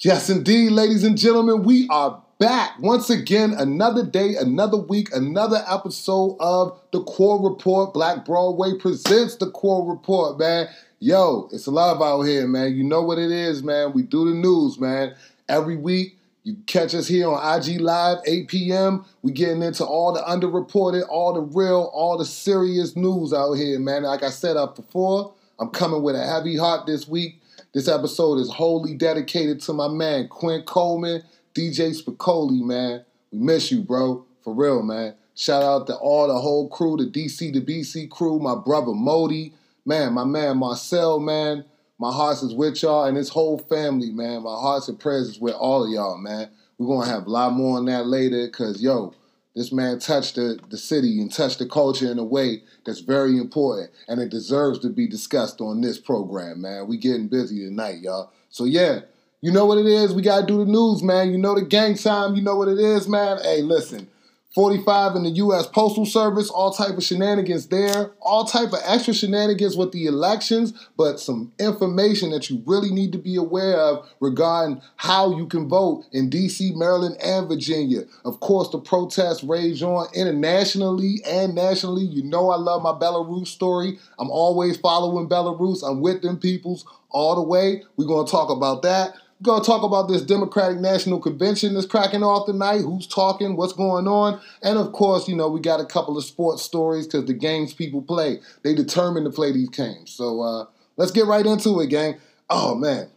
Yes, indeed, ladies and gentlemen, we are back once again. Another day, another week, another episode of the Core Report. Black Broadway presents the Core Report, man. Yo, it's love out here, man. You know what it is, man. We do the news, man. Every week, you catch us here on IG Live, 8 p.m. We getting into all the underreported, all the real, all the serious news out here, man. Like I said up before, I'm coming with a heavy heart this week. This episode is wholly dedicated to my man, Quinn Coleman, DJ Spicoli, man. We miss you, bro. For real, man. Shout out to all the whole crew, the DC to BC crew, my brother Modi, man, my man Marcel, man. My hearts is with y'all and this whole family, man. My hearts and prayers is with all of y'all, man. We're gonna have a lot more on that later, cause yo, this man touched the, the city and touched the culture in a way that's very important, and it deserves to be discussed on this program, man. We getting busy tonight, y'all. So yeah, you know what it is. We gotta do the news, man. You know the gang time. You know what it is, man. Hey, listen. 45 in the U.S. Postal Service, all type of shenanigans there, all type of extra shenanigans with the elections, but some information that you really need to be aware of regarding how you can vote in D.C., Maryland, and Virginia. Of course, the protests rage on internationally and nationally. You know I love my Belarus story. I'm always following Belarus. I'm with them peoples all the way. We're going to talk about that. Going to talk about this Democratic National Convention that's cracking off tonight. Who's talking? What's going on? And of course, you know, we got a couple of sports stories because the games people play, they determined to play these games. So uh, let's get right into it, gang. Oh, man.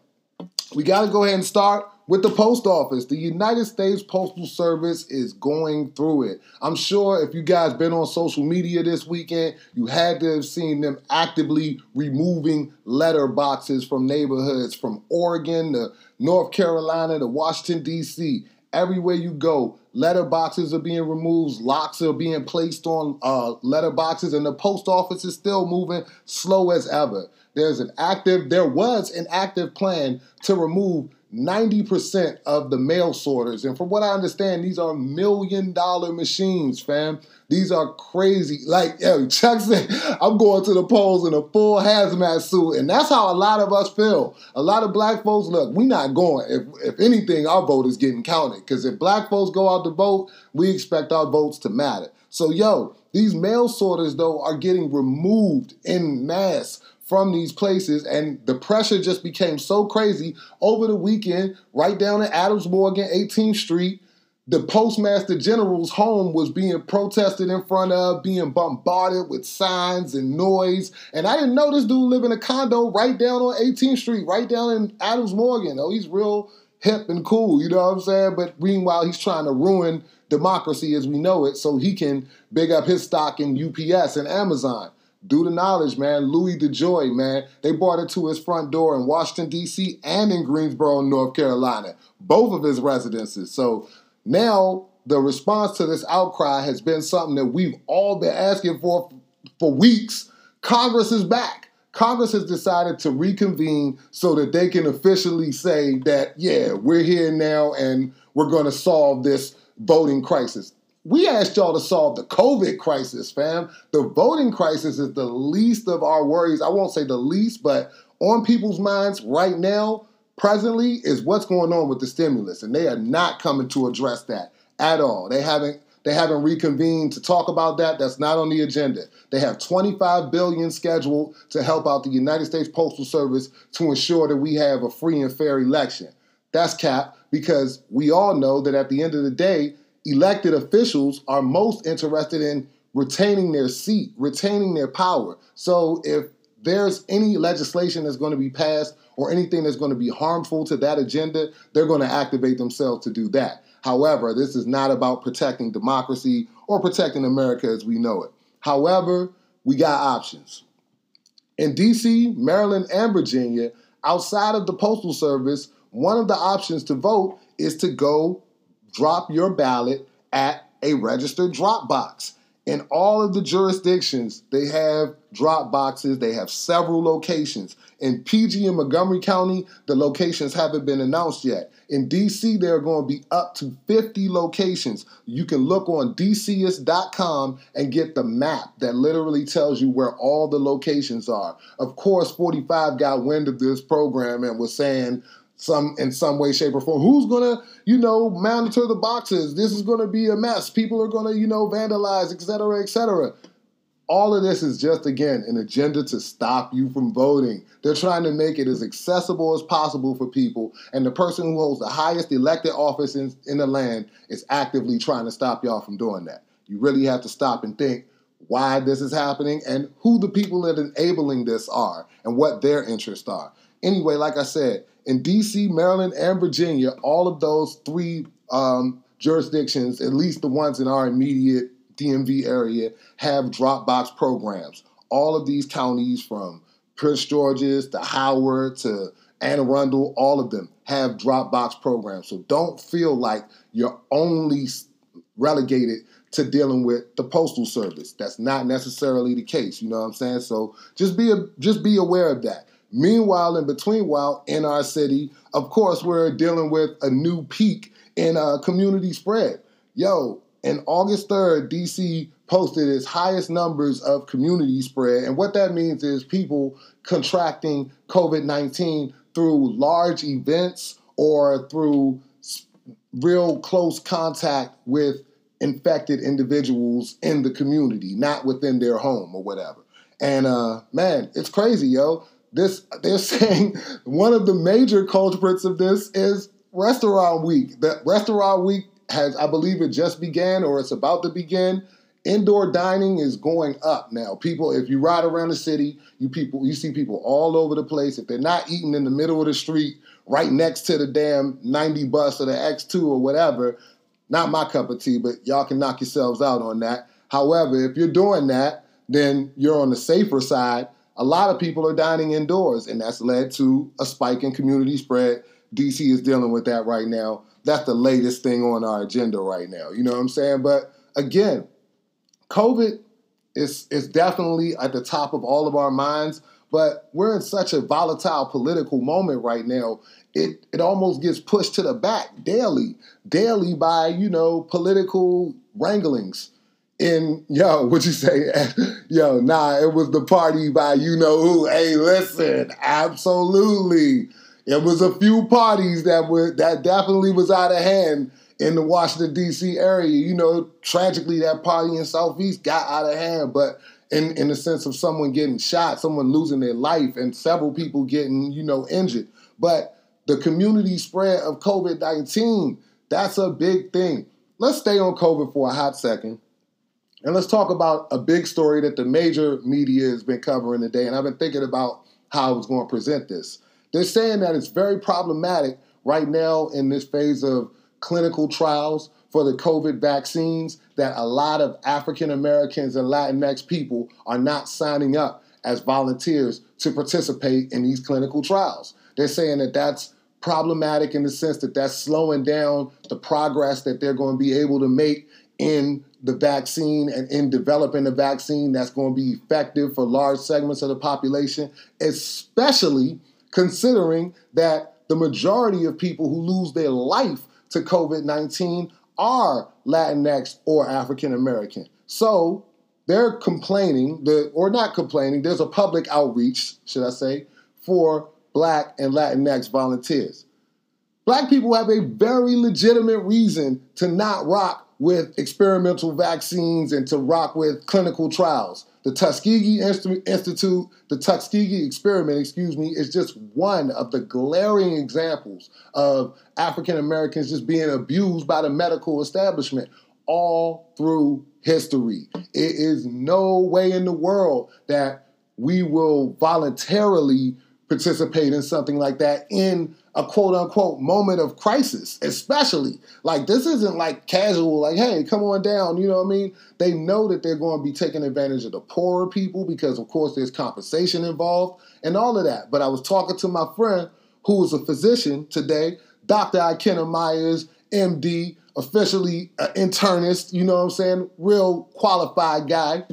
We got to go ahead and start with the post office. The United States Postal Service is going through it. I'm sure if you guys been on social media this weekend, you had to have seen them actively removing letter boxes from neighborhoods from Oregon to North Carolina to Washington D.C. Everywhere you go, letter boxes are being removed, locks are being placed on uh, letter boxes, and the post office is still moving slow as ever. There's an active, there was an active plan to remove 90% of the mail sorters. And from what I understand, these are million dollar machines, fam. These are crazy. Like, yo, Chuck said, I'm going to the polls in a full hazmat suit. And that's how a lot of us feel. A lot of black folks, look, we not going. If, if anything, our vote is getting counted. Because if black folks go out to vote, we expect our votes to matter. So, yo, these mail sorters, though, are getting removed in mass from these places, and the pressure just became so crazy over the weekend, right down at Adams Morgan, 18th Street. The Postmaster General's home was being protested in front of, being bombarded with signs and noise. And I didn't know this dude lived in a condo right down on 18th Street, right down in Adams Morgan. Oh, he's real hip and cool, you know what I'm saying? But meanwhile, he's trying to ruin democracy as we know it so he can big up his stock in UPS and Amazon. Due to knowledge, man, Louis DeJoy, man, they brought it to his front door in Washington, D.C. and in Greensboro, North Carolina, both of his residences. So now the response to this outcry has been something that we've all been asking for for weeks. Congress is back. Congress has decided to reconvene so that they can officially say that, yeah, we're here now and we're going to solve this voting crisis we asked y'all to solve the COVID crisis, fam. The voting crisis is the least of our worries. I won't say the least, but on people's minds right now, presently, is what's going on with the stimulus. And they are not coming to address that at all. They haven't they haven't reconvened to talk about that. That's not on the agenda. They have 25 billion scheduled to help out the United States Postal Service to ensure that we have a free and fair election. That's cap because we all know that at the end of the day, elected officials are most interested in retaining their seat, retaining their power. So if there's any legislation that's going to be passed or anything that's going to be harmful to that agenda, they're going to activate themselves to do that. However, this is not about protecting democracy or protecting America as we know it. However, we got options. In DC, Maryland, and Virginia, outside of the Postal Service, one of the options to vote is to go drop your ballot at a registered drop box. In all of the jurisdictions, they have drop boxes. They have several locations. In PG and Montgomery County, the locations haven't been announced yet. In DC, there are going to be up to 50 locations. You can look on DCist.com and get the map that literally tells you where all the locations are. Of course, 45 got wind of this program and was saying, some in some way, shape, or form. Who's gonna, you know, monitor the boxes? This is gonna be a mess. People are gonna, you know, vandalize, etc., etc. All of this is just again an agenda to stop you from voting. They're trying to make it as accessible as possible for people, and the person who holds the highest elected office in, in the land is actively trying to stop y'all from doing that. You really have to stop and think why this is happening and who the people that enabling this are and what their interests are. Anyway, like I said, in DC, Maryland, and Virginia, all of those three um, jurisdictions, at least the ones in our immediate DMV area, have drop box programs. All of these counties, from Prince George's to Howard to Anne Arundel, all of them have drop box programs. So don't feel like you're only relegated to dealing with the postal service. That's not necessarily the case. You know what I'm saying? So just be a, just be aware of that. Meanwhile, in between while in our city, of course, we're dealing with a new peak in uh, community spread. Yo, in August 3rd, DC posted its highest numbers of community spread. And what that means is people contracting COVID 19 through large events or through real close contact with infected individuals in the community, not within their home or whatever. And uh, man, it's crazy, yo this they're saying one of the major culprits of this is restaurant week. The restaurant week has, I believe, it just began or it's about to begin. Indoor dining is going up now. People, if you ride around the city, you people, you see people all over the place. If they're not eating in the middle of the street, right next to the damn 90 bus or the X2 or whatever, not my cup of tea, but y'all can knock yourselves out on that. However, if you're doing that, then you're on the safer side a lot of people are dining indoors, and that's led to a spike in community spread. DC is dealing with that right now. That's the latest thing on our agenda right now. You know what I'm saying? But again, COVID is is definitely at the top of all of our minds. But we're in such a volatile political moment right now. It it almost gets pushed to the back daily, daily by you know political wranglings in yo, what you say? yo, nah, it was the party by you know who. Hey, listen, absolutely. It was a few parties that were that definitely was out of hand in the Washington D.C. area. You know, tragically that party in Southeast got out of hand, but in in the sense of someone getting shot, someone losing their life, and several people getting you know injured. But the community spread of COVID nineteen, that's a big thing. Let's stay on COVID for a hot second and let's talk about a big story that the major media has been covering today. And I've been thinking about how I was going to present this. They're saying that it's very problematic right now in this phase of clinical trials for the COVID vaccines that a lot of African Americans and Latinx people are not signing up as volunteers to participate in these clinical trials. They're saying that that's problematic in the sense that that's slowing down the progress that they're going to be able to make in the vaccine and in developing a vaccine that's going to be effective for large segments of the population, especially considering that the majority of people who lose their life to COVID 19 are Latinx or African American. So they're complaining, or not complaining, there's a public outreach, should I say, for Black and Latinx volunteers. Black people have a very legitimate reason to not rock with experimental vaccines and to rock with clinical trials. The Tuskegee Institute, the Tuskegee experiment, excuse me, is just one of the glaring examples of African Americans just being abused by the medical establishment all through history. It is no way in the world that we will voluntarily participate in something like that in a quote unquote moment of crisis, especially. Like, this isn't like casual, like, hey, come on down, you know what I mean? They know that they're going to be taking advantage of the poorer people because, of course, there's compensation involved and all of that. But I was talking to my friend who is a physician today, Dr. Ikenna Myers, MD, officially an internist, you know what I'm saying? Real qualified guy.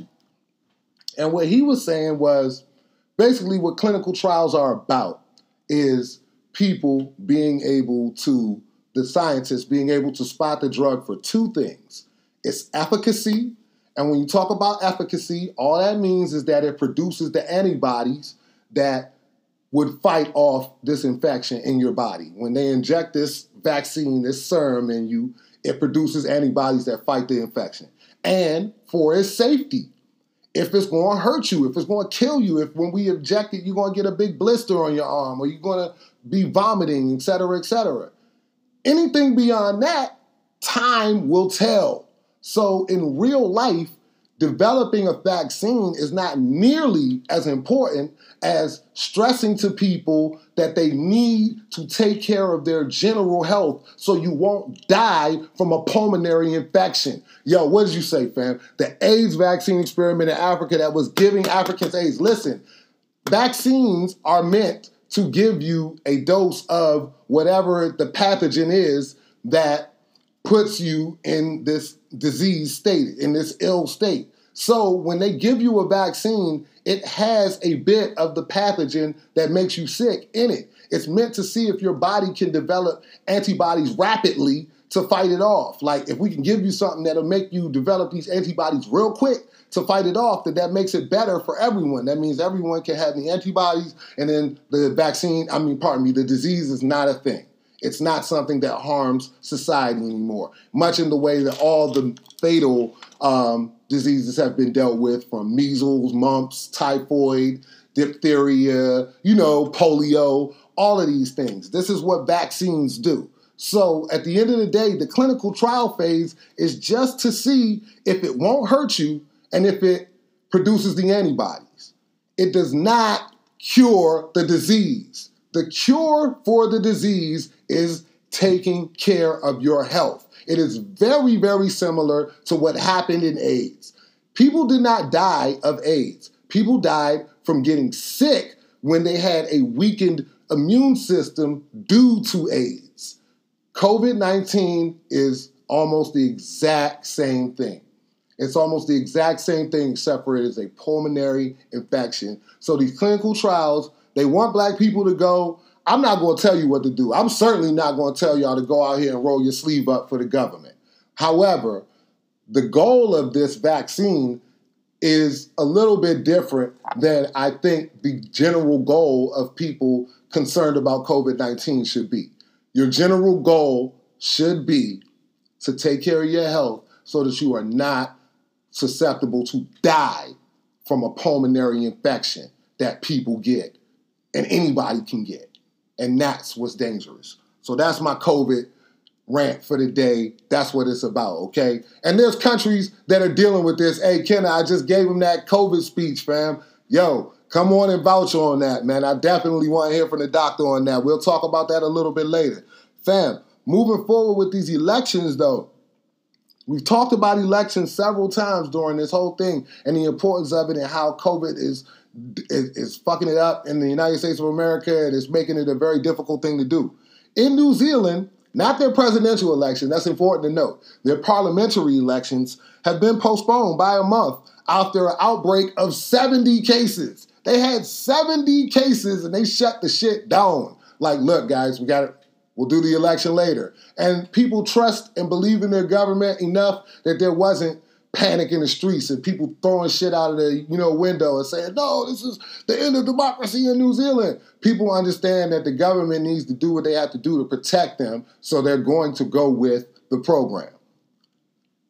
And what he was saying was basically what clinical trials are about is people being able to, the scientists being able to spot the drug for two things it's efficacy. And when you talk about efficacy, all that means is that it produces the antibodies that would fight off this infection in your body. When they inject this vaccine, this serum in you, it produces antibodies that fight the infection. And for its safety, if it's going to hurt you, if it's going to kill you, if when we inject it, you're going to get a big blister on your arm or you're going to be vomiting, et cetera, et cetera. Anything beyond that, time will tell. So in real life, developing a vaccine is not nearly as important as stressing to people that they need to take care of their general health so you won't die from a pulmonary infection. Yo, what did you say, fam? The AIDS vaccine experiment in Africa that was giving Africans AIDS. Listen, vaccines are meant to give you a dose of whatever the pathogen is that puts you in this disease state, in this ill state. So when they give you a vaccine, it has a bit of the pathogen that makes you sick in it. It's meant to see if your body can develop antibodies rapidly to fight it off. Like if we can give you something that'll make you develop these antibodies real quick to fight it off, that that makes it better for everyone. That means everyone can have the antibodies and then the vaccine, I mean, pardon me, the disease is not a thing. It's not something that harms society anymore, much in the way that all the fatal um, diseases have been dealt with from measles, mumps, typhoid, diphtheria, you know, polio, all of these things. This is what vaccines do. So at the end of the day, the clinical trial phase is just to see if it won't hurt you and if it produces the antibodies. It does not cure the disease. The cure for the disease is taking care of your health. It is very, very similar to what happened in AIDS. People did not die of AIDS. People died from getting sick when they had a weakened immune system due to AIDS. COVID 19 is almost the exact same thing. It's almost the exact same thing, except for it is a pulmonary infection. So these clinical trials, they want black people to go. I'm not going to tell you what to do. I'm certainly not going to tell y'all to go out here and roll your sleeve up for the government. However, the goal of this vaccine is a little bit different than I think the general goal of people concerned about COVID 19 should be. Your general goal should be to take care of your health so that you are not susceptible to die from a pulmonary infection that people get and anybody can get. And that's what's dangerous. So that's my COVID rant for the day. That's what it's about, okay? And there's countries that are dealing with this. Hey, Kenna, I just gave him that COVID speech, fam. Yo, come on and vouch on that, man. I definitely want to hear from the doctor on that. We'll talk about that a little bit later. Fam, moving forward with these elections, though, we've talked about elections several times during this whole thing and the importance of it and how COVID is is, is fucking it up in the United States of America and it's making it a very difficult thing to do. In New Zealand, not their presidential election, that's important to note. Their parliamentary elections have been postponed by a month after an outbreak of 70 cases. They had 70 cases and they shut the shit down. Like, look, guys, we got it. We'll do the election later. And people trust and believe in their government enough that there wasn't panic in the streets and people throwing shit out of the you know window and saying, "No, this is the end of democracy in New Zealand." People understand that the government needs to do what they have to do to protect them, so they're going to go with the program.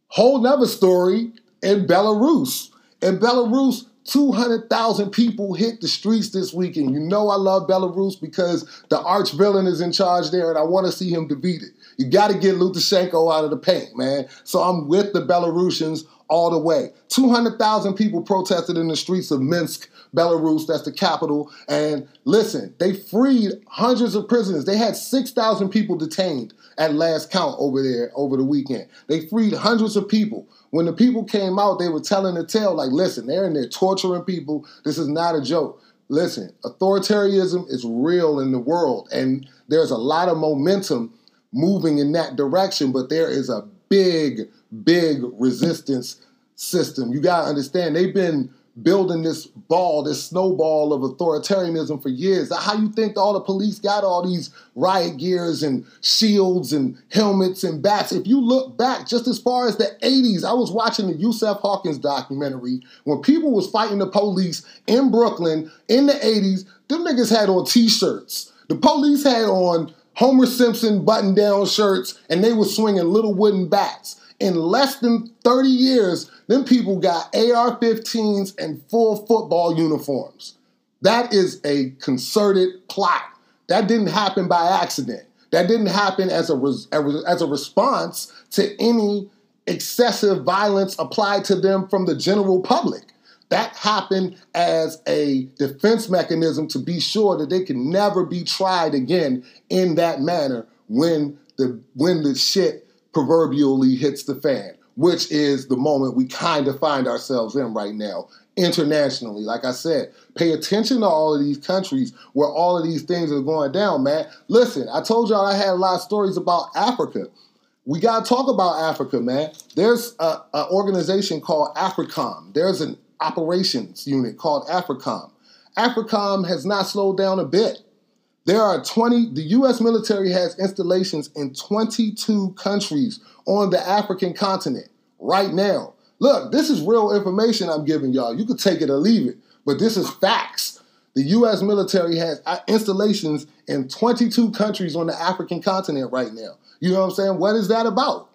Whole nother story in Belarus. In Belarus, 200,000 people hit the streets this weekend. You know I love Belarus because the arch villain is in charge there and I want to see him defeated. You got to get Lukashenko out of the paint, man. So I'm with the Belarusians all the way. 200,000 people protested in the streets of Minsk, Belarus, that's the capital. And listen, they freed hundreds of prisoners. They had 6,000 people detained at last count over there over the weekend. They freed hundreds of people. When the people came out, they were telling the tale like, listen, they're in there torturing people. This is not a joke. Listen, authoritarianism is real in the world, and there's a lot of momentum moving in that direction, but there is a big big resistance system. You got to understand, they've been building this ball, this snowball of authoritarianism for years. How you think all the police got all these riot gears and shields and helmets and bats? If you look back just as far as the 80s, I was watching the Yusuf Hawkins documentary when people was fighting the police in Brooklyn in the 80s, them niggas had on t-shirts. The police had on Homer Simpson button-down shirts and they were swinging little wooden bats. In less than 30 years, them people got AR 15s and full football uniforms. That is a concerted plot. That didn't happen by accident. That didn't happen as a, as a response to any excessive violence applied to them from the general public. That happened as a defense mechanism to be sure that they can never be tried again in that manner when the when the shit proverbially hits the fan, which is the moment we kind of find ourselves in right now internationally. Like I said, pay attention to all of these countries where all of these things are going down, man. Listen, I told y'all I had a lot of stories about Africa. We got to talk about Africa, man. There's an organization called AFRICOM. There's an operations unit called AFRICOM. AFRICOM has not slowed down a bit. There are 20, the US military has installations in 22 countries on the African continent right now. Look, this is real information I'm giving y'all. You could take it or leave it, but this is facts. The US military has uh, installations in 22 countries on the African continent right now. You know what I'm saying? What is that about?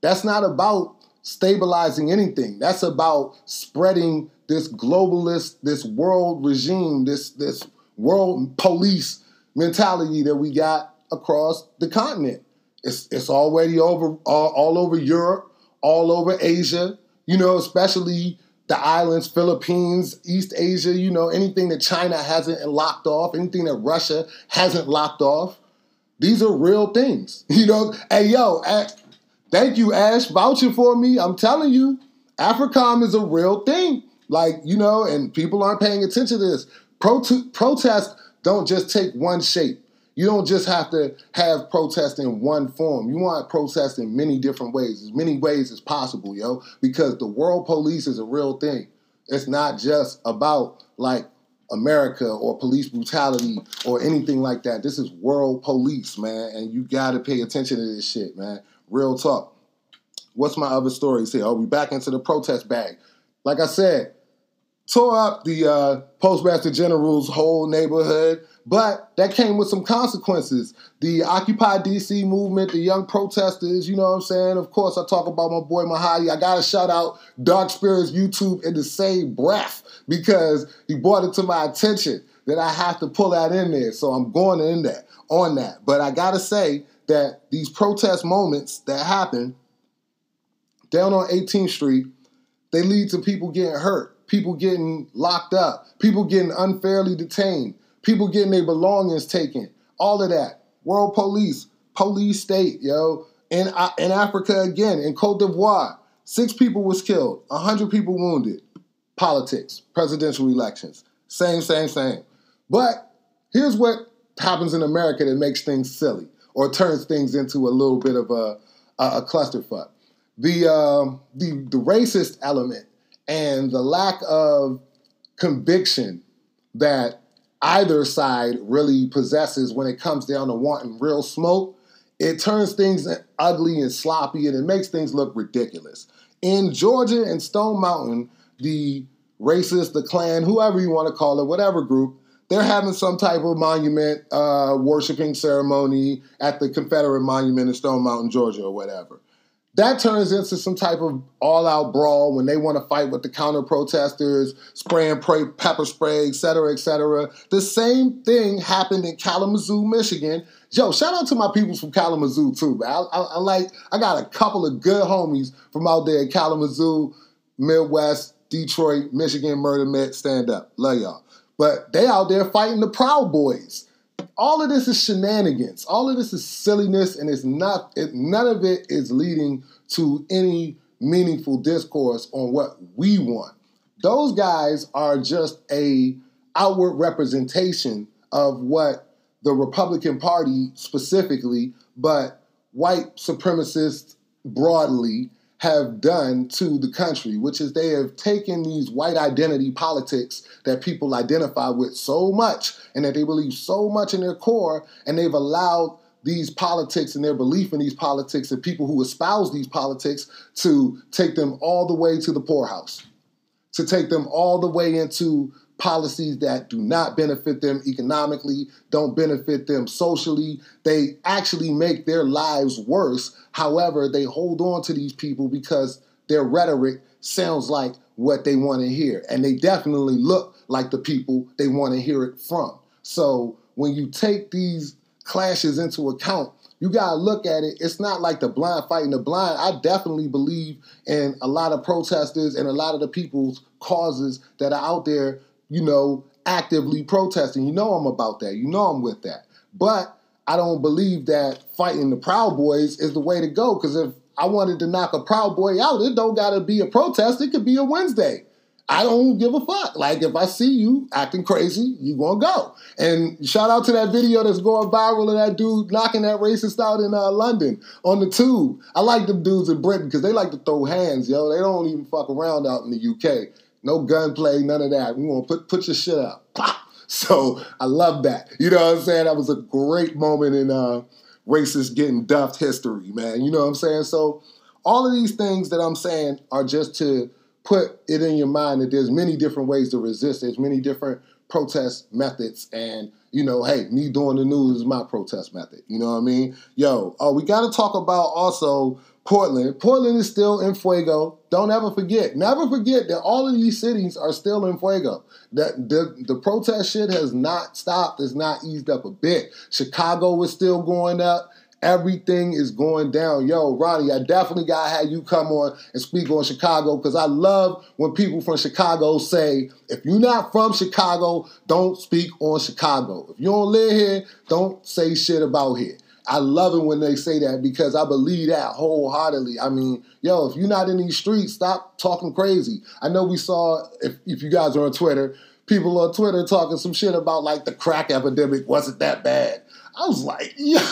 That's not about stabilizing anything. That's about spreading this globalist, this world regime, this this world police mentality that we got across the continent. It's it's already over all, all over Europe, all over Asia. You know, especially the islands, Philippines, East Asia. You know, anything that China hasn't locked off, anything that Russia hasn't locked off. These are real things. You know, hey yo, thank you, Ash, vouching for me. I'm telling you, AFRICOM is a real thing. Like you know, and people aren't paying attention to this. Pro- protest don't just take one shape. You don't just have to have protest in one form. You want protest in many different ways, as many ways as possible, yo, because the world police is a real thing. It's not just about like America or police brutality or anything like that. This is world police, man, and you got to pay attention to this shit, man. Real talk. What's my other stories here? Are we back into the protest bag? Like I said, tore up the uh, Postmaster General's whole neighborhood, but that came with some consequences. The Occupy DC movement, the young protesters, you know what I'm saying? Of course, I talk about my boy Mahadi. I got to shout out Dark Spirits YouTube in the same breath because he brought it to my attention that I have to pull that in there. So I'm going in there on that. But I got to say that these protest moments that happen down on 18th Street, they lead to people getting hurt people getting locked up, people getting unfairly detained, people getting their belongings taken, all of that. World police, police state, yo. In, uh, in Africa again, in Cote d'Ivoire, six people was killed, 100 people wounded. Politics, presidential elections, same, same, same. But here's what happens in America that makes things silly or turns things into a little bit of a, a, a clusterfuck. The, um, the, the racist element and the lack of conviction that either side really possesses when it comes down to wanting real smoke, it turns things ugly and sloppy and it makes things look ridiculous. In Georgia and Stone Mountain, the racist, the Klan, whoever you want to call it, whatever group, they're having some type of monument uh, worshiping ceremony at the Confederate Monument in Stone Mountain, Georgia, or whatever. That turns into some type of all-out brawl when they want to fight with the counter protesters, spraying pepper spray, et cetera, et cetera. The same thing happened in Kalamazoo, Michigan. Yo, shout out to my people from Kalamazoo too. I, I, I like I got a couple of good homies from out there in Kalamazoo, Midwest, Detroit, Michigan, Murder Met, stand up. Love y'all. But they out there fighting the Proud Boys all of this is shenanigans. All of this is silliness, and it's not. It, none of it is leading to any meaningful discourse on what we want. Those guys are just a outward representation of what the Republican Party specifically, but white supremacists broadly have done to the country, which is they have taken these white identity politics that people identify with so much and that they believe so much in their core, and they've allowed these politics and their belief in these politics and people who espouse these politics to take them all the way to the poorhouse, to take them all the way into policies that do not benefit them economically, don't benefit them socially. They actually make their lives worse. However, they hold on to these people because their rhetoric sounds like what they want to hear. And they definitely look like the people they want to hear it from. So when you take these clashes into account, you got to look at it. It's not like the blind fighting the blind. I definitely believe in a lot of protesters and a lot of the people's causes that are out there you know, actively protesting. You know I'm about that. You know I'm with that. But I don't believe that fighting the Proud Boys is the way to go. Because if I wanted to knock a Proud Boy out, it don't gotta be a protest. It could be a Wednesday. I don't give a fuck. Like if I see you acting crazy, you gonna go. And shout out to that video that's going viral of that dude knocking that racist out in uh, London on the tube. I like them dudes in Britain because they like to throw hands, yo. They don't even fuck around out in the UK. No gunplay, none of that. We want to put put your shit up. So I love that. You know what I'm saying? That was a great moment in uh, racist getting duffed history, man. You know what I'm saying? So all of these things that I'm saying are just to put it in your mind that there's many different ways to resist. There's many different protest methods and you know, hey, me doing the news is my protest method. You know what I mean? Yo, oh, we got to talk about also Portland. Portland is still in fuego. Don't ever forget. Never forget that all of these cities are still in fuego. That the, the protest shit has not stopped. It's not eased up a bit. Chicago is still going up. Everything is going down. Yo, Ronnie, I definitely gotta have you come on and speak on Chicago because I love when people from Chicago say, if you're not from Chicago, don't speak on Chicago. If you don't live here, don't say shit about here. I love it when they say that because I believe that wholeheartedly. I mean, yo, if you're not in these streets, stop talking crazy. I know we saw, if, if you guys are on Twitter, people on Twitter talking some shit about like the crack epidemic wasn't that bad. I was like, yeah,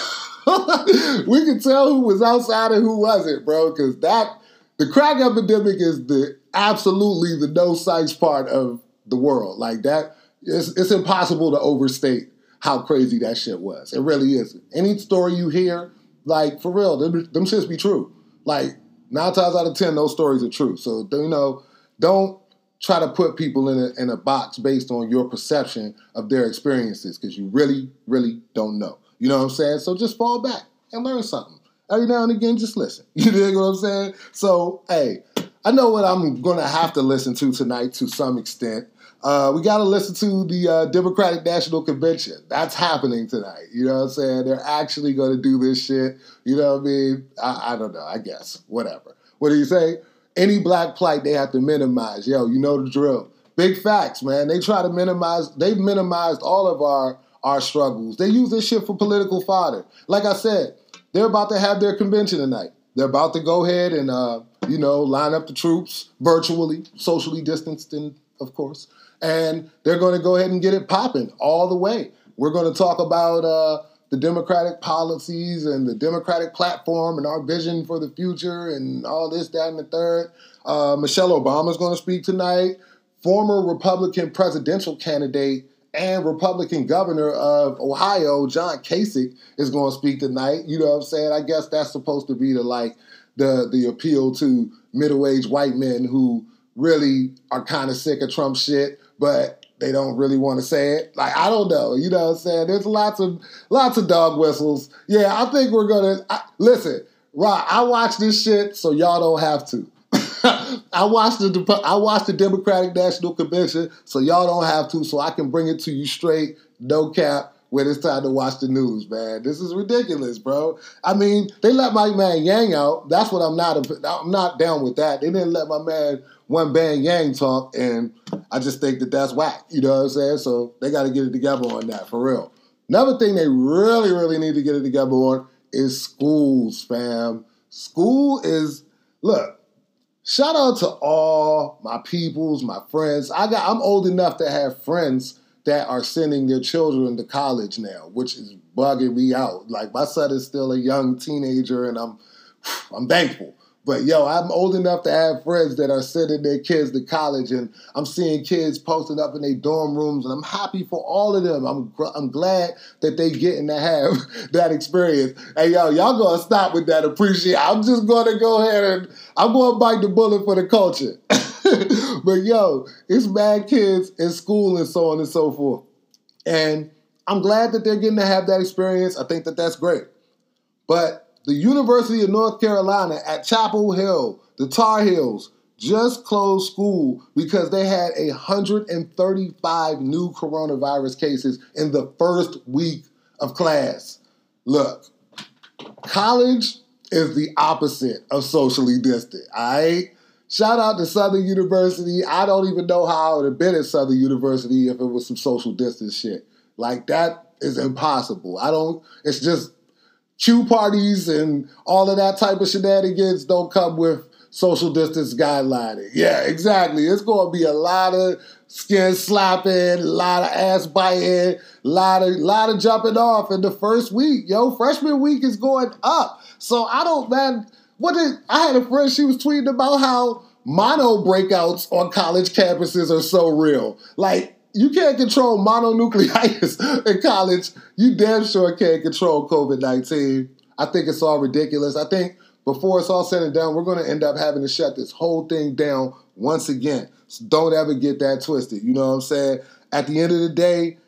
we could tell who was outside and who wasn't, bro, because that, the crack epidemic is the absolutely the no sights part of the world. Like that, it's, it's impossible to overstate how crazy that shit was. It really is. Any story you hear, like for real, them, them shits be true. Like nine times out of ten, those stories are true. So you know, don't try to put people in a, in a box based on your perception of their experiences because you really, really don't know. You know what I'm saying? So just fall back and learn something. Every now and again, just listen. You dig what I'm saying? So, hey, I know what I'm going to have to listen to tonight to some extent. Uh, we got to listen to the uh, Democratic National Convention. That's happening tonight. You know what I'm saying? They're actually going to do this shit. You know what I mean? I, I don't know. I guess. Whatever. What do you say? Any black plight they have to minimize. Yo, you know the drill. Big facts, man. They try to minimize. They've minimized all of our our struggles. They use this shit for political fodder. Like I said, they're about to have their convention tonight. They're about to go ahead and uh, you know line up the troops virtually, socially distanced, and of course and they're going to go ahead and get it popping all the way. We're going to talk about uh, the Democratic policies and the Democratic platform and our vision for the future and all this, that, and the third. Uh, Michelle Obama is going to speak tonight. Former Republican presidential candidate and Republican governor of Ohio, John Kasich, is going to speak tonight. You know what I'm saying? I guess that's supposed to be the like the the appeal to middle-aged white men who really are kind of sick of Trump shit but they don't really want to say it. Like I don't know, you know what I'm saying? There's lots of lots of dog whistles. Yeah, I think we're gonna I, listen. Right, I watch this shit so y'all don't have to. I watched the I watched the Democratic National Convention so y'all don't have to. So I can bring it to you straight, no cap. When it's time to watch the news, man, this is ridiculous, bro. I mean, they let my man Yang out. That's what I'm not. I'm not down with that. They didn't let my man one band Yang talk, and I just think that that's whack. You know what I'm saying? So they got to get it together on that for real. Another thing they really, really need to get it together on is schools, fam. School is look. Shout out to all my peoples, my friends. I got. I'm old enough to have friends that are sending their children to college now, which is bugging me out. Like my son is still a young teenager, and I'm, I'm thankful. But yo, I'm old enough to have friends that are sending their kids to college, and I'm seeing kids posting up in their dorm rooms, and I'm happy for all of them. I'm I'm glad that they getting to have that experience. Hey yo, y'all gonna stop with that appreciate. I'm just gonna go ahead and I'm gonna bite the bullet for the culture. but yo, it's bad kids in school and so on and so forth, and I'm glad that they're getting to have that experience. I think that that's great, but the University of North Carolina at Chapel Hill, the Tar Heels, just closed school because they had 135 new coronavirus cases in the first week of class. Look, college is the opposite of socially distant, all right? Shout out to Southern University. I don't even know how I would have been at Southern University if it was some social distance shit. Like that is impossible. I don't, it's just Q parties and all of that type of shenanigans don't come with social distance guidelining. Yeah, exactly. It's going to be a lot of skin slapping, a lot of ass biting, a lot of lot of jumping off in the first week. Yo, freshman week is going up. So I don't man. What did I had a friend? She was tweeting about how mono breakouts on college campuses are so real. Like you can't control mononucleosis in college. You damn sure can't control COVID 19. I think it's all ridiculous. I think before it's all said and done, we're going to end up having to shut this whole thing down once again. So don't ever get that twisted. You know what I'm saying? At the end of the day,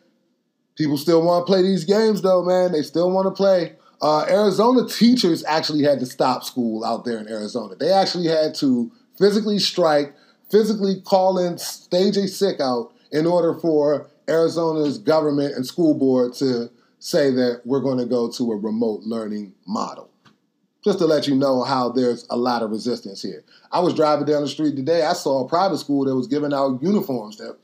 people still want to play these games, though, man. They still want to play. Uh, Arizona teachers actually had to stop school out there in Arizona. They actually had to physically strike, physically call in, stage a sick out in order for Arizona's government and school board to say that we're going to go to a remote learning model. Just to let you know how there's a lot of resistance here. I was driving down the street today. I saw a private school that was giving out uniforms. That,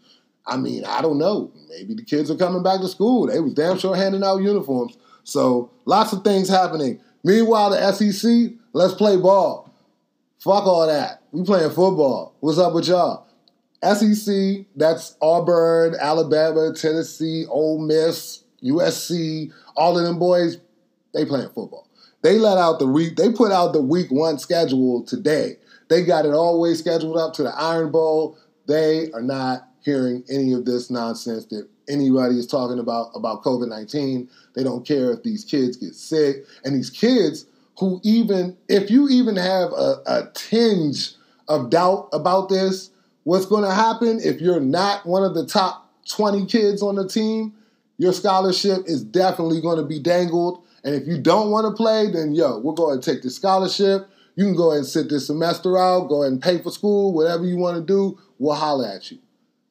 I mean, I don't know. Maybe the kids are coming back to school. They was damn sure handing out uniforms. So lots of things happening. Meanwhile, the SEC, let's play ball. Fuck all that. We playing football. What's up with y'all? SEC, that's Auburn, Alabama, Tennessee, Ole Miss, USC, all of them boys, they playing football. They let out the week, they put out the week one schedule today. They got it all way scheduled up to the Iron Bowl. They are not hearing any of this nonsense that anybody is talking about about COVID 19. They don't care if these kids get sick. And these kids who even, if you even have a, a tinge of doubt about this, what's going to happen if you're not one of the top 20 kids on the team, your scholarship is definitely going to be dangled. And if you don't want to play, then yo, we're going to take the scholarship. You can go ahead and sit this semester out, go ahead and pay for school, whatever you want to do, we'll holler at you.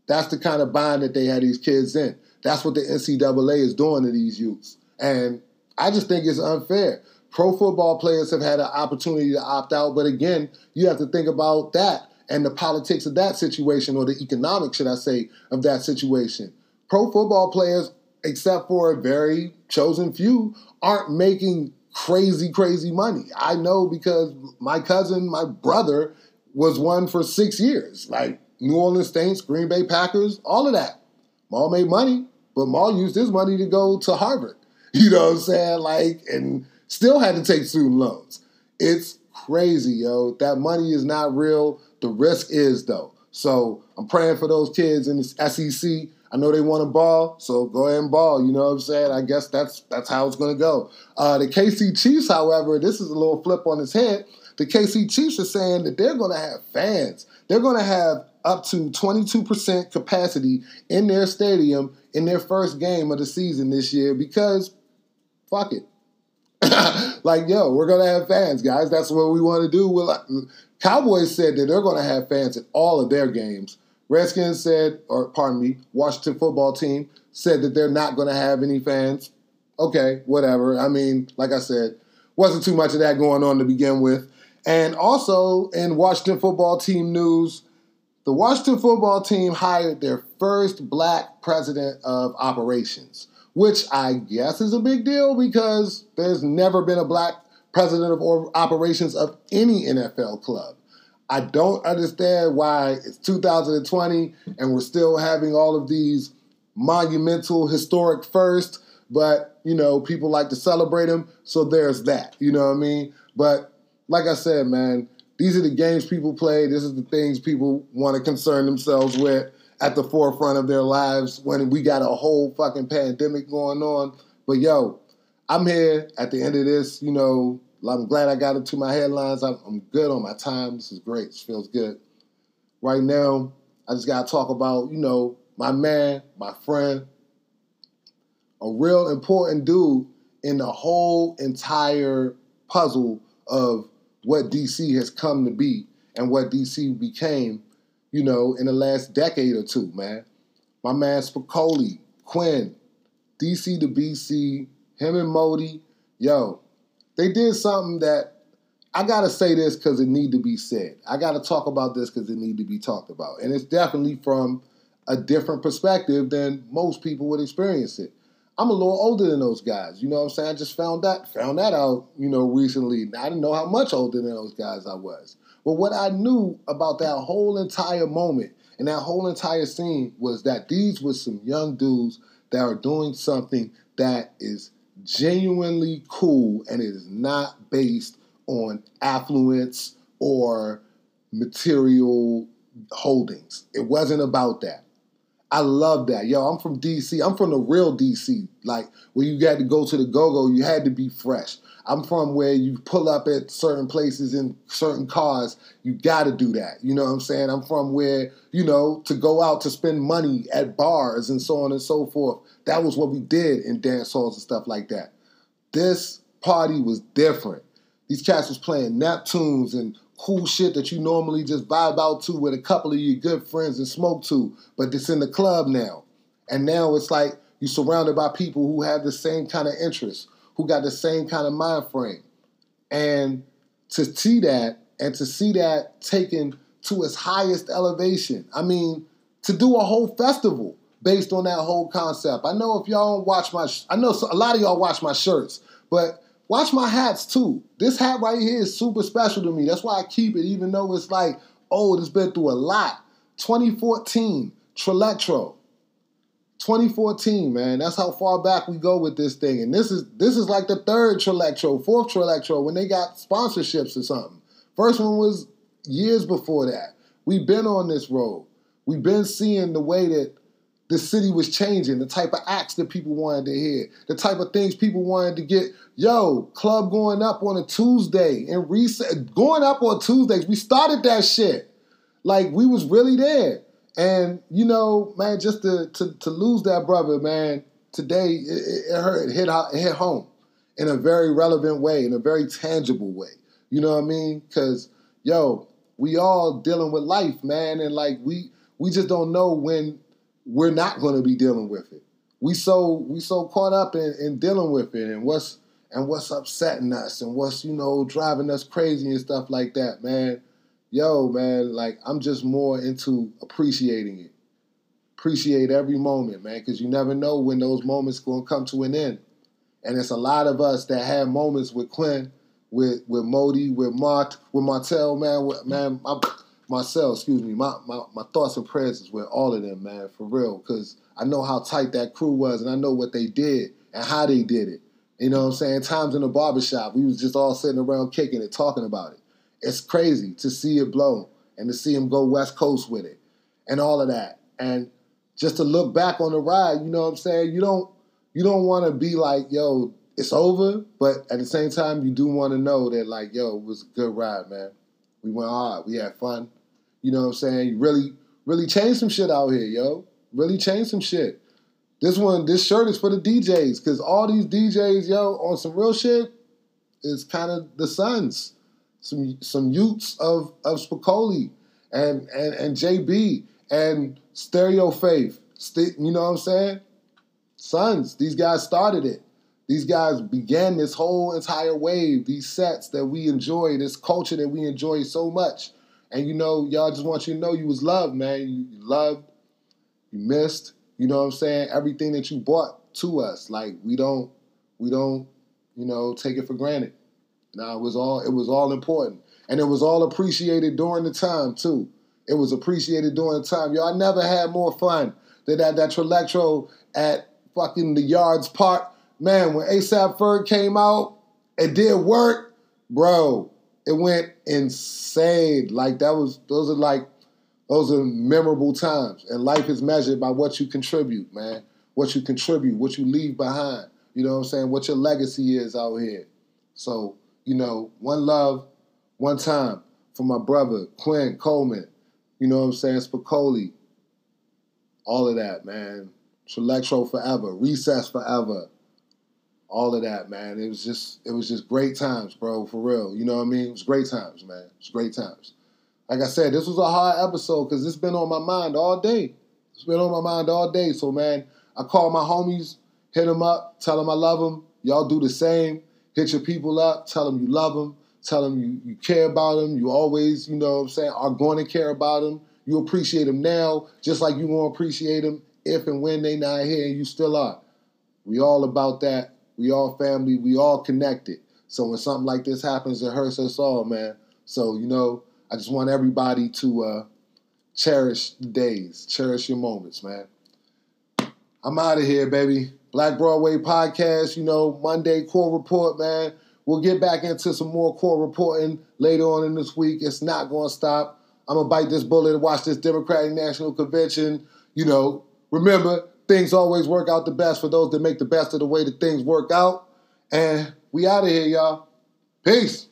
That's the kind of bind that they had these kids in. That's what the NCAA is doing to these youths. And I just think it's unfair. Pro football players have had an opportunity to opt out, but again, you have to think about that and the politics of that situation, or the economics, should I say, of that situation. Pro football players, except for a very chosen few, aren't making crazy, crazy money. I know because my cousin, my brother, was one for six years. Like New Orleans Saints, Green Bay Packers, all of that. Maul made money, but Maul used his money to go to Harvard. You know what I'm saying? Like, and still had to take student loans. It's crazy, yo. That money is not real. The risk is though. So I'm praying for those kids in the SEC. I know they want to ball, so go ahead and ball. You know what I'm saying? I guess that's that's how it's going to go. Uh, the KC Chiefs, however, this is a little flip on his head. The KC Chiefs are saying that they're going to have fans. They're going to have up to 22% capacity in their stadium in their first game of the season this year because fuck it. like, yo, we're gonna have fans, guys. That's what we want to do. We'll, Cowboys said that they're going to have fans at all of their games. Redskins said, or pardon me, Washington football team said that they're not going to have any fans. Okay, whatever. I mean, like I said, wasn't too much of that going on to begin with. And also in Washington football team news, the Washington football team hired their first black president of operations, which I guess is a big deal because there's never been a black president of operations of any NFL club. I don't understand why it's 2020 and we're still having all of these monumental, historic first, but you know, people like to celebrate them, so there's that. You know what I mean? But like I said, man, these are the games people play. This is the things people want to concern themselves with at the forefront of their lives when we got a whole fucking pandemic going on. But yo, I'm here at the end of this. You know, I'm glad I got into my headlines. I'm, I'm good on my time. This is great. This feels good. Right now, I just got to talk about, you know, my man, my friend, a real important dude in the whole entire puzzle of what DC has come to be and what DC became, you know, in the last decade or two, man. My man Spicoli, Quinn, DC to BC, him and Modi, yo, they did something that I gotta say this because it need to be said. I gotta talk about this because it need to be talked about, and it's definitely from a different perspective than most people would experience it. I'm a little older than those guys. You know what I'm saying? I just found that found that out, you know, recently. Now, I didn't know how much older than those guys I was. But what I knew about that whole entire moment and that whole entire scene was that these were some young dudes that are doing something that is genuinely cool and it is not based on affluence or material holdings. It wasn't about that. I love that. Yo, I'm from DC. I'm from the real DC. Like where you had to go to the go-go, you had to be fresh. I'm from where you pull up at certain places in certain cars, you got to do that. You know what I'm saying? I'm from where, you know, to go out to spend money at bars and so on and so forth. That was what we did in dance halls and stuff like that. This party was different. These cats was playing Neptunes and cool shit that you normally just vibe out to with a couple of your good friends and smoke to, but it's in the club now. And now it's like you're surrounded by people who have the same kind of interests, who got the same kind of mind frame. And to see that and to see that taken to its highest elevation, I mean, to do a whole festival based on that whole concept. I know if y'all don't watch my, I know a lot of y'all watch my shirts, but Watch my hats too. This hat right here is super special to me. That's why I keep it, even though it's like old. It's been through a lot. 2014, Trillectro. 2014, man. That's how far back we go with this thing. And this is this is like the third Trillectro, fourth Trillectro when they got sponsorships or something. First one was years before that. We've been on this road. We've been seeing the way that the city was changing, the type of acts that people wanted to hear, the type of things people wanted to get. Yo, club going up on a Tuesday and Recess, going up on Tuesdays. We started that shit. Like we was really there. And you know, man, just to to, to lose that brother, man, today it, it hurt. It hit it hit home in a very relevant way, in a very tangible way. You know what I mean? Because yo, we all dealing with life, man, and like we we just don't know when we're not going to be dealing with it. We so we so caught up in, in dealing with it and what's and what's upsetting us and what's you know driving us crazy and stuff like that, man. Yo, man, like I'm just more into appreciating it. Appreciate every moment, man, because you never know when those moments to come to an end. And it's a lot of us that had moments with Quinn, with with Modi, with Mart, with Martel, man. With, man, I'm, myself, excuse me, my, my, my thoughts and prayers is with all of them, man, for real. Because I know how tight that crew was and I know what they did and how they did it. You know what I'm saying? Times in the barbershop, we was just all sitting around kicking it, talking about it. It's crazy to see it blow and to see him go West Coast with it and all of that. And just to look back on the ride, you know what I'm saying? You don't you don't want to be like, yo, it's over, but at the same time, you do want to know that like, yo, it was a good ride, man. We went hard. We had fun. You know what I'm saying? Really, really changed some shit out here, yo. Really changed some shit. This one, this shirt is for the DJs, because all these DJs, yo, on some real shit, is kind of the sons. Some some youths of of Spicoli and and and JB and Stereo Faith. You know what I'm saying? Sons, these guys started it. These guys began this whole entire wave, these sets that we enjoy, this culture that we enjoy so much. And you know, y'all just want you to know you was loved, man. You, loved, you missed, you know what I'm saying? Everything that you brought to us. Like we don't we don't, you know, take it for granted. Now it was all it was all important. And it was all appreciated during the time too. It was appreciated during the time. I never had more fun than that that Trillectro at fucking the Yards Park. Man, when ASAP Ferg came out, it did work, bro it went insane. Like that was those are like those are memorable times. And life is measured by what you contribute, man. What you contribute, what you leave behind. You know what I'm saying? What your legacy is out here. So, you know, one love, one time for my brother, Quinn Coleman. You know what I'm saying? Spicoli. All of that, man. Electro forever. Recess forever all of that, man. It was just it was just great times, bro, for real. You know what I mean? It was great times, man. It was great times. Like I said, this was a hard episode because it's been on my mind all day. It's been on my mind all day. So man, I call my homies, hit them up, tell them I love them. Y'all do the same. Hit your people up, tell them you love them, tell them you, you care about them. You always, you know what I'm saying, are going to care about them. You appreciate them now, just like you to appreciate them if and when they not here and you still are. We all about that. We all family. We all connected. So when something like this happens, it hurts us all, man. So you know, I just want everybody to uh, cherish the days, cherish your moments, man. I'm out of here, baby. Black Broadway podcast. You know, Monday core report, man. We'll get back into some more core reporting later on in this week. It's not going to stop. I'm gonna bite this bullet and watch this Democratic National Convention. You know, remember things always work out the best for those that make the best of the way that things work out. And we out of here, y'all. Peace.